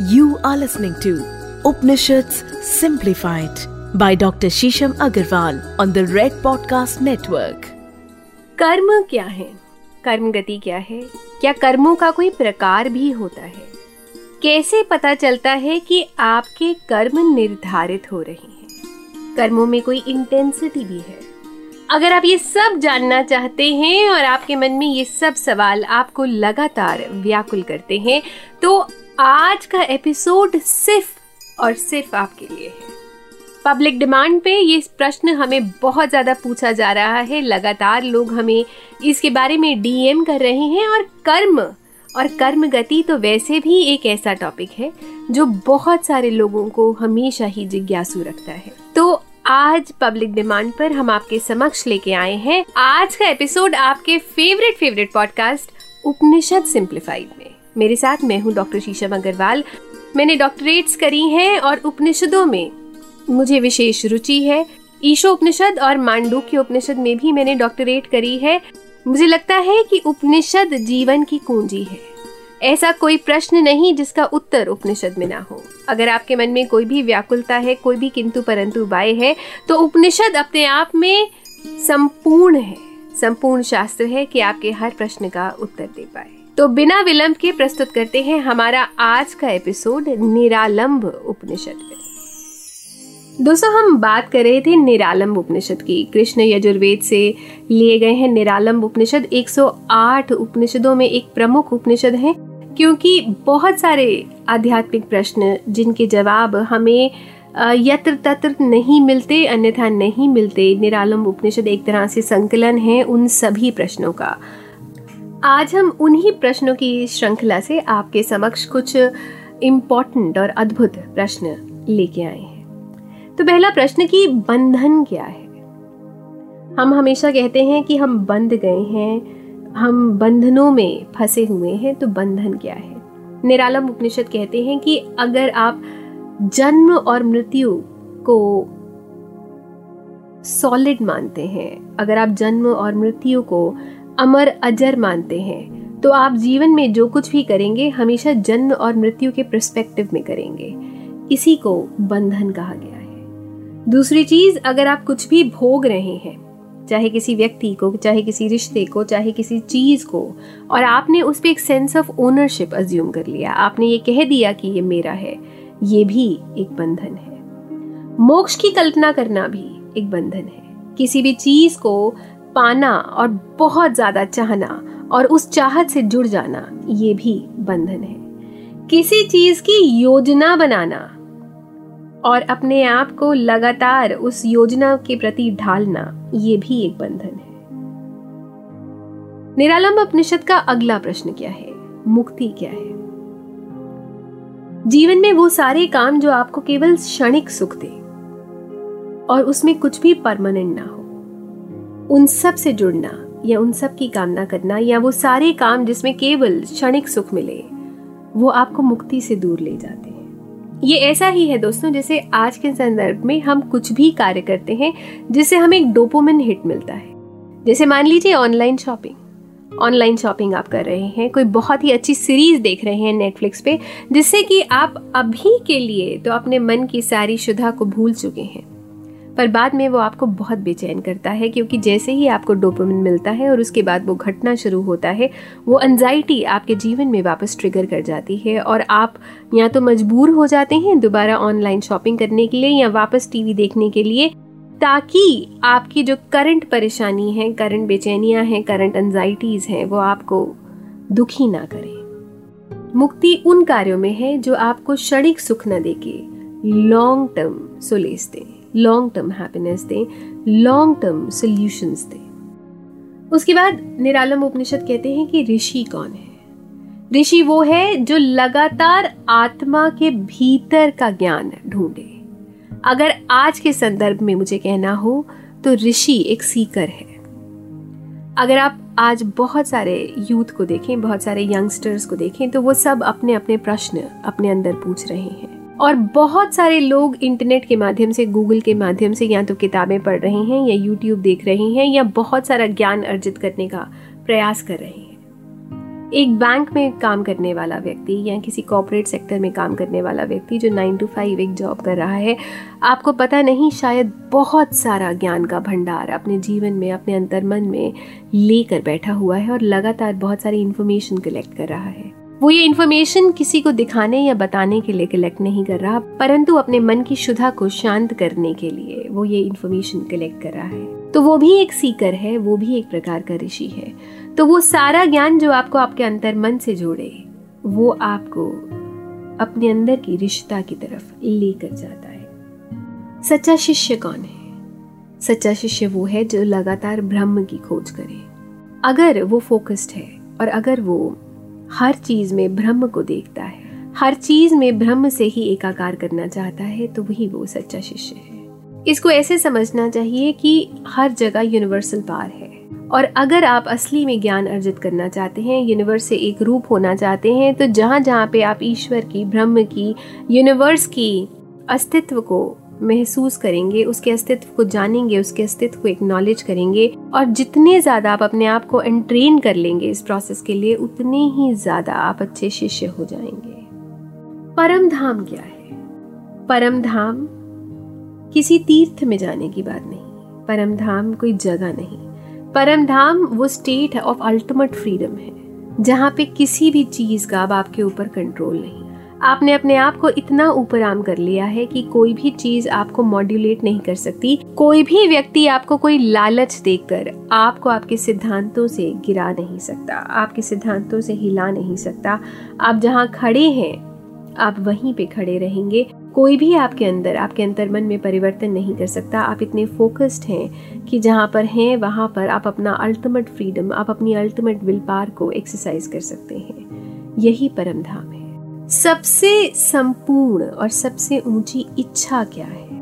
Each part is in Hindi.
You are listening to Upanishads Simplified by Dr. Shisham Agarwal on the Red Podcast Network. कर्म क्या है कर्म गति क्या है क्या कर्मों का कोई प्रकार भी होता है कैसे पता चलता है कि आपके कर्म निर्धारित हो रहे हैं कर्मों में कोई इंटेंसिटी भी है अगर आप ये सब जानना चाहते हैं और आपके मन में ये सब सवाल आपको लगातार व्याकुल करते हैं तो आज का एपिसोड सिर्फ़ और सिर्फ़ आपके लिए है। पब्लिक डिमांड पे ये प्रश्न हमें बहुत ज़्यादा पूछा जा रहा है। लगातार लोग हमें इसके बारे में डीएम कर रहे हैं और कर्म और कर्म गति तो वैसे भी एक ऐसा टॉपिक है जो बहुत सारे लोगों को हमेशा ही जिज्ञासु रखता है। तो आज पब्लिक डिमांड पर हम आपके समक्ष लेके आए हैं। आज का एपिसोड आपके favourite favourite podcast Upanishad simplified में। मेरे साथ मैं हूँ डॉक्टर शीशम अग्रवाल। मैंने डॉक्टरेट्स करी हैं और उपनिषदों में। मुझे विशेष रुचि है। ईशो उपनिषद और मांडूक्य उपनिषद में भी मैंने डॉक्टरेट करी है। मुझे लगता है कि उपनिषद जीवन की कुंजी है। ऐसा कोई प्रश्न नहीं जिसका उत्तर उपनिषद में ना हो। अगर आपके मन में कोई भी व्याकुलता है, कोई भी किंतु परंतु बाय है तो उपनिषद अपने आप में संपूर्ण है। संपूर्ण शास्त्र है कि आपके हर प्रश्न का उत्तर दे पाए। तो बिना विलंब के प्रस्तुत करते हैं हमारा आज का एपिसोड निरालंब उपनिषद दोस्तों, हम बात कर रहे थे निरालंब उपनिषद की। कृष्ण यजुर्वेद से लिए गए हैं निरालंब उपनिषद। 108 उपनिषदों में एक प्रमुख उपनिषद है, क्योंकि बहुत सारे आध्यात्मिक प्रश्न जिनके जवाब हमें यत्र तत्र नहीं मिलते, अन्यथा नहीं मिलते, निरालंब उपनिषद एक तरह से संकलन है उन सभी प्रश्नों का। आज हम उन्हीं प्रश्नों की श्रृंखला से आपके समक्ष कुछ इम्पोर्टेंट और अद्भुत प्रश्न लेके आए हैं। तो पहला प्रश्न कि बंधन क्या है? हम हमेशा कहते हैं कि हम बंध गए हैं, हम बंधनों में फंसे हुए हैं तो बंधन क्या है? निरालम उपनिषद कहते हैं कि अगर आप जन्म और मृत्यु को सॉलिड मानते हैं, अगर आप जन्म और मृत्यु को अमर अजर मानते हैं। तो आप जीवन में जो कुछ भी करेंगे, हमेशा जन्म और मृत्यु के प्रस्पेक्टिव में करेंगे। इसी को बंधन कहा गया है। दूसरी चीज़, अगर आप कुछ भी भोग रहे हैं, चाहे किसी व्यक्ति को, चाहे किसी रिश्ते को, चाहे किसी चीज़ को, और आपने उस पर एक सेंस ऑफ़ ओनरशिप अज्यूम कर लिया, आपने ये कह दिया कि ये मेरा है, ये भी एक बंधन है। मोक्ष की कल्पना करना भी एक बंधन है। किसी भी चीज़ को पाना और बहुत ज़्यादा चाहना और उस चाहत से जुड़ जाना, ये भी बंधन है। किसी चीज़ की योजना बनाना और अपने आप को लगातार उस योजना के प्रति ढालना, ये भी एक बंधन है। निरालंब उपनिषद का अगला प्रश्न क्या है? मुक्ति क्या है? जीवन में वो सारे काम जो आपको केवल क्षणिक सुख दे और उसमें कुछ भी परमानेंट ना हो उन सबसे जुड़ना, या उन सब की कामना करना, या वो सारे काम जिसमें केवल क्षणिक सुख मिले, वो आपको मुक्ति से दूर ले जाते हैं। ये ऐसा ही है दोस्तों, जैसे आज के संदर्भ में हम कुछ भी कार्य करते हैं, जिससे हमें एक डोपोमिन हिट मिलता है। जैसे मान लीजिए ऑनलाइन शॉपिंग। ऑनलाइन शॉपिंग आप कर रहे हैं, कोई बहुत ही अच्छी सीरीज़ देख रहे हैं नेटफ्लिक्स पे, जिससे कि आप अभी के लिए तो अपने मन की सारी शुदा को भूल चुके हैं। पर बाद में वो आपको बहुत बेचैन करता है, क्योंकि जैसे ही आपको डोपामिन मिलता है और उसके बाद वो घटना शुरू होता है, वो एनजाइटी आपके जीवन में वापस ट्रिगर कर जाती है और आप या तो मजबूर हो जाते हैं दोबारा ऑनलाइन शॉपिंग करने के लिए या वापस टीवी देखने के लिए, ताकि आपकी जो करंट परेशानी है करंट बेचैनियाँ हैं करंट एनजाइटीज हैं, वो आपको दुखी ना करें। मुक्ति उन कार्यों में है जो आपको क्षणिक सुख न देके लॉन्ग टर्म सुलेस दें। लॉन्ग टर्म हैप्पीनेस दें लॉन्ग टर्म सोल्यूशंस दें। उसके बाद निरालम उपनिषद कहते हैं कि ऋषि कौन है? ऋषि वो है जो लगातार आत्मा के भीतर का ज्ञान ढूंढे। अगर आज के संदर्भ में मुझे कहना हो तो ऋषि एक सीकर है। अगर आप आज बहुत सारे यूथ को देखें, बहुत सारे यंगस्टर्स को देखें तो वो सब अपने अपने प्रश्न अपने अंदर पूछ रहे हैं। और बहुत सारे लोग इंटरनेट के माध्यम से गूगल के माध्यम से या तो किताबें पढ़ रहे हैं या यूट्यूब देख रहे हैं या बहुत सारा ज्ञान अर्जित करने का प्रयास कर रहे हैं। एक बैंक में काम करने वाला व्यक्ति या किसी कॉरपोरेट सेक्टर में काम करने वाला व्यक्ति जो नाइन टू फाइव एक जॉब कर रहा है, आपको पता नहीं शायद बहुत सारा ज्ञान का भंडार अपने जीवन में, अपने अंतर्मन में लेकर बैठा हुआ है और लगातार बहुत सारी इन्फॉर्मेशन कलेक्ट कर रहा है। वो ये इन्फॉर्मेशन किसी को दिखाने या बताने के लिए कलेक्ट नहीं कर रहा, परंतु अपने मन की शुदा को शांत करने के लिए वो ये इन्फॉर्मेशन कलेक्ट कर रहा है। तो वो भी एक सीकर है, वो भी एक प्रकार का ऋषि है। तो वो सारा ज्ञान जो आपको आपके अंतर मन से जोड़े, वो आपको अपने अंदर की रिश्ता की तरफ़ लेकर जाता है। सच्चा शिष्य कौन है? सच्चा शिष्य वो है जो लगातार ब्रह्म की खोज करे। अगर वो फोकस्ड है और अगर वो हर चीज़ में ब्रह्म को देखता है। हर चीज़ में ब्रह्म से ही एकाकार करना चाहता है तो वही वो सच्चा शिष्य है। इसको ऐसे समझना चाहिए कि हर जगह यूनिवर्सल पार है। और अगर आप असली में ज्ञान अर्जित करना चाहते हैं यूनिवर्स से एक रूप होना चाहते हैं तो जहाँ जहाँ पे आप ईश्वर की, ब्रह्म की यूनिवर्स की अस्तित्व को महसूस करेंगे, उसके अस्तित्व को जानेंगे, उसके अस्तित्व को एक्नॉलेज करेंगे और जितने ज़्यादा आप अपने आप को एंट्रेन कर लेंगे इस प्रोसेस के लिए, उतने ही ज़्यादा आप अच्छे शिष्य हो जाएँगे। परम धाम क्या है? परम धाम किसी तीर्थ में जाने की बात नहीं। परम धाम कोई जगह नहीं। परम धाम वो स्टेट ऑफ़ अल्टीमेट फ्रीडम है, जहाँ पे किसी भी चीज़ का अब आपके ऊपर कंट्रोल नहीं। आपने अपने आप को इतना ऊपर आम कर लिया है कि कोई भी चीज़ आपको मॉड्यूलेट नहीं कर सकती। कोई भी व्यक्ति आपको कोई लालच देकर आपको आपके सिद्धांतों से गिरा नहीं सकता, आपके सिद्धांतों से हिला नहीं सकता। आप जहाँ खड़े हैं, आप वहीं पे खड़े रहेंगे। कोई भी आपके अंदर, आपके अंतर मन में परिवर्तन नहीं कर सकता। आप इतने फोकस्ड हैं कि जहाँ पर हैं, वहाँ पर आप अपना अल्टीमेट फ्रीडम आप अपनी अल्टीमेट विल पार को एक्सरसाइज कर सकते हैं। यही परम धाम है। सबसे संपूर्ण और सबसे ऊँची इच्छा क्या है?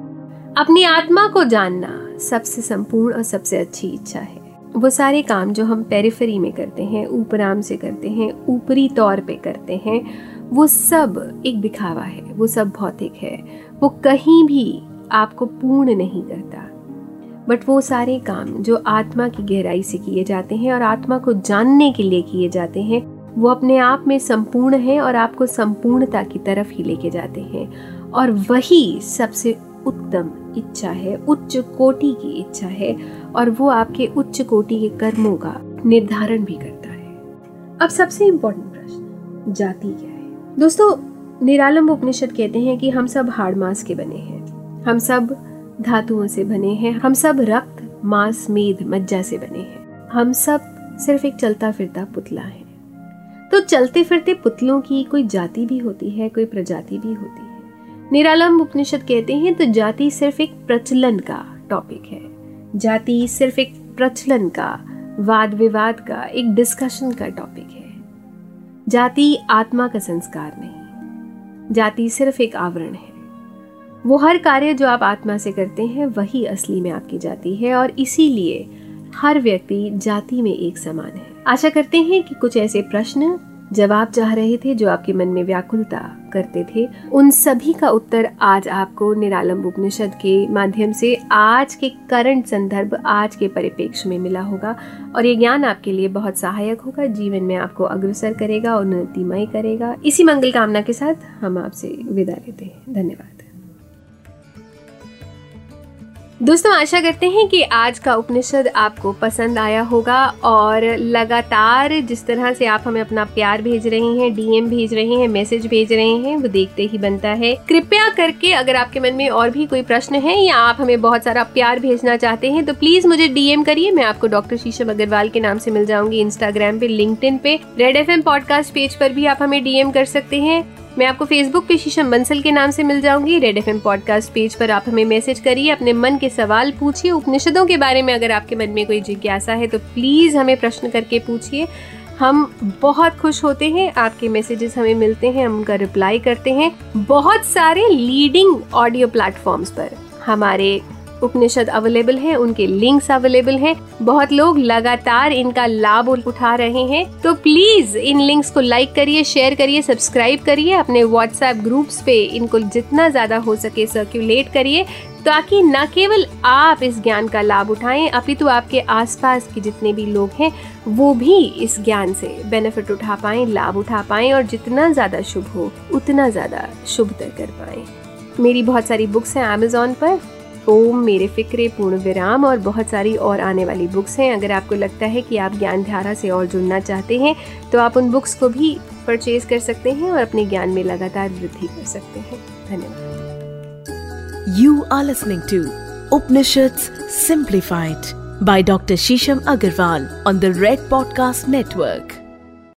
अपनी आत्मा को जानना सबसे संपूर्ण और सबसे अच्छी इच्छा है। वो सारे काम जो हम पेरिफेरी में करते हैं, ऊपराम से करते हैं, ऊपरी तौर पे करते हैं, वो सब एक दिखावा है, वो सब भौतिक है। वो कहीं भी आपको पूर्ण नहीं करता। बट वो सारे काम जो आत्मा की गहराई से किए जाते हैं और आत्मा को जानने के लिए किए जाते हैं वो अपने आप में संपूर्ण है और आपको संपूर्णता की तरफ़ ही लेके जाते हैं। और वही सबसे उत्तम इच्छा है, उच्च कोटि की इच्छा है और वो आपके उच्च कोटि के कर्मों का निर्धारण भी करता है। अब सबसे इंपॉर्टेंट प्रश्न, जाति क्या है? दोस्तों, निरालंब उपनिषद कहते हैं कि हम सब हाड़ मास के बने हैं। हम सब धातुओं से बने हैं। हम सब रक्त, मांस, मेद, मज्जा से बने हैं। हम सब सिर्फ़ एक चलता फिरता पुतला है। तो चलते फिरते पुतलों की कोई जाति भी होती है, कोई प्रजाति भी होती है। निरालंब उपनिषद कहते हैं तो जाति सिर्फ़ एक प्रचलन का टॉपिक है। जाति सिर्फ़ एक प्रचलन का वाद विवाद का, एक डिस्कशन का टॉपिक है। जाति आत्मा का संस्कार नहीं, जाति सिर्फ़ एक आवरण है। वो हर कार्य जो आप आत्मा से करते हैं, वही असली में आपकी जाति है, और इसीलिए हर व्यक्ति जाति में एक समान है। आशा करते हैं कि कुछ ऐसे प्रश्न, जवाब चाह रहे थे जो आपके मन में व्याकुलता करते थे। उन सभी का उत्तर आज आपको निरालंब उपनिषद के माध्यम से आज के करंट संदर्भ, आज के परिप्रेक्ष्य में मिला होगा। और ये ज्ञान आपके लिए बहुत सहायक होगा, जीवन में आपको अग्रसर करेगा और उन्नतिमय करेगा। इसी मंगल कामना के साथ हम आपसे विदा लेते हैं। धन्यवाद। दोस्तों, आशा करते हैं कि आज का उपनिषद आपको पसंद आया होगा और लगातार जिस तरह से आप हमें अपना प्यार भेज रहे हैं डीएम भेज रहे हैं मैसेज भेज रहे हैं, वो देखते ही बनता है। कृपया करके अगर आपके मन में और भी कोई प्रश्न है या आप हमें बहुत सारा प्यार भेजना चाहते हैं तो प्लीज़ मुझे डीएम करिए। मैं आपको डॉक्टर शीशम अग्रवाल के नाम से मिल जाऊँगी इंस्टाग्राम पे लिंक्डइन पे रेड एफ़ पॉडकास्ट पेज पर भी आप हमें डीएम कर सकते हैं। मैं आपको फेसबुक पे शीशम बंसल के नाम से मिल जाऊँगी। रेड एफएम पॉडकास्ट पेज पर आप हमें मैसेज करिए, अपने मन के सवाल पूछिए, उपनिषदों के बारे में अगर आपके मन में कोई जिज्ञासा है तो प्लीज़ हमें प्रश्न करके पूछिए। हम बहुत खुश होते हैं, आपके मैसेजेस हमें मिलते हैं, हम उनका रिप्लाई करते हैं। बहुत सारे लीडिंग ऑडियो प्लेटफॉर्म्स पर। हमारे उपनिषद अवेलेबल है, उनके लिंक्स अवेलेबल हैं। बहुत लोग लगातार इनका लाभ उठा रहे हैं। तो प्लीज़ इन लिंक्स को लाइक करिए शेयर करिए सब्सक्राइब करिए, अपने व्हाट्सएप ग्रुप्स पे इनको जितना ज़्यादा हो सके सर्कुलेट करिए, ताकि न केवल आप इस ज्ञान का लाभ उठाएँ अपितु तो आपके आसपास के जितने भी लोग हैं, वो भी इस ज्ञान से बेनिफिट उठा पाएँ, लाभ उठा पाएँ, और जितना ज़्यादा शुभ हो, उतना ज़्यादा शुभ शुभतर कर पाएँ। मेरी बहुत सारी बुक्स हैं अमेजोन पर। ओम मेरे फिक्रे, पूर्ण विराम और बहुत सारी और आने वाली बुक्स हैं अगर आपको लगता है कि आप ज्ञान धारा से और जुड़ना चाहते हैं तो आप उन बुक्स को भी परचेज कर सकते हैं और अपने ज्ञान में लगातार वृद्धि कर सकते हैं धन्यवाद you are listening to Upanishads Simplified by Dr. Shisham Agarwal on the Red Podcast Network.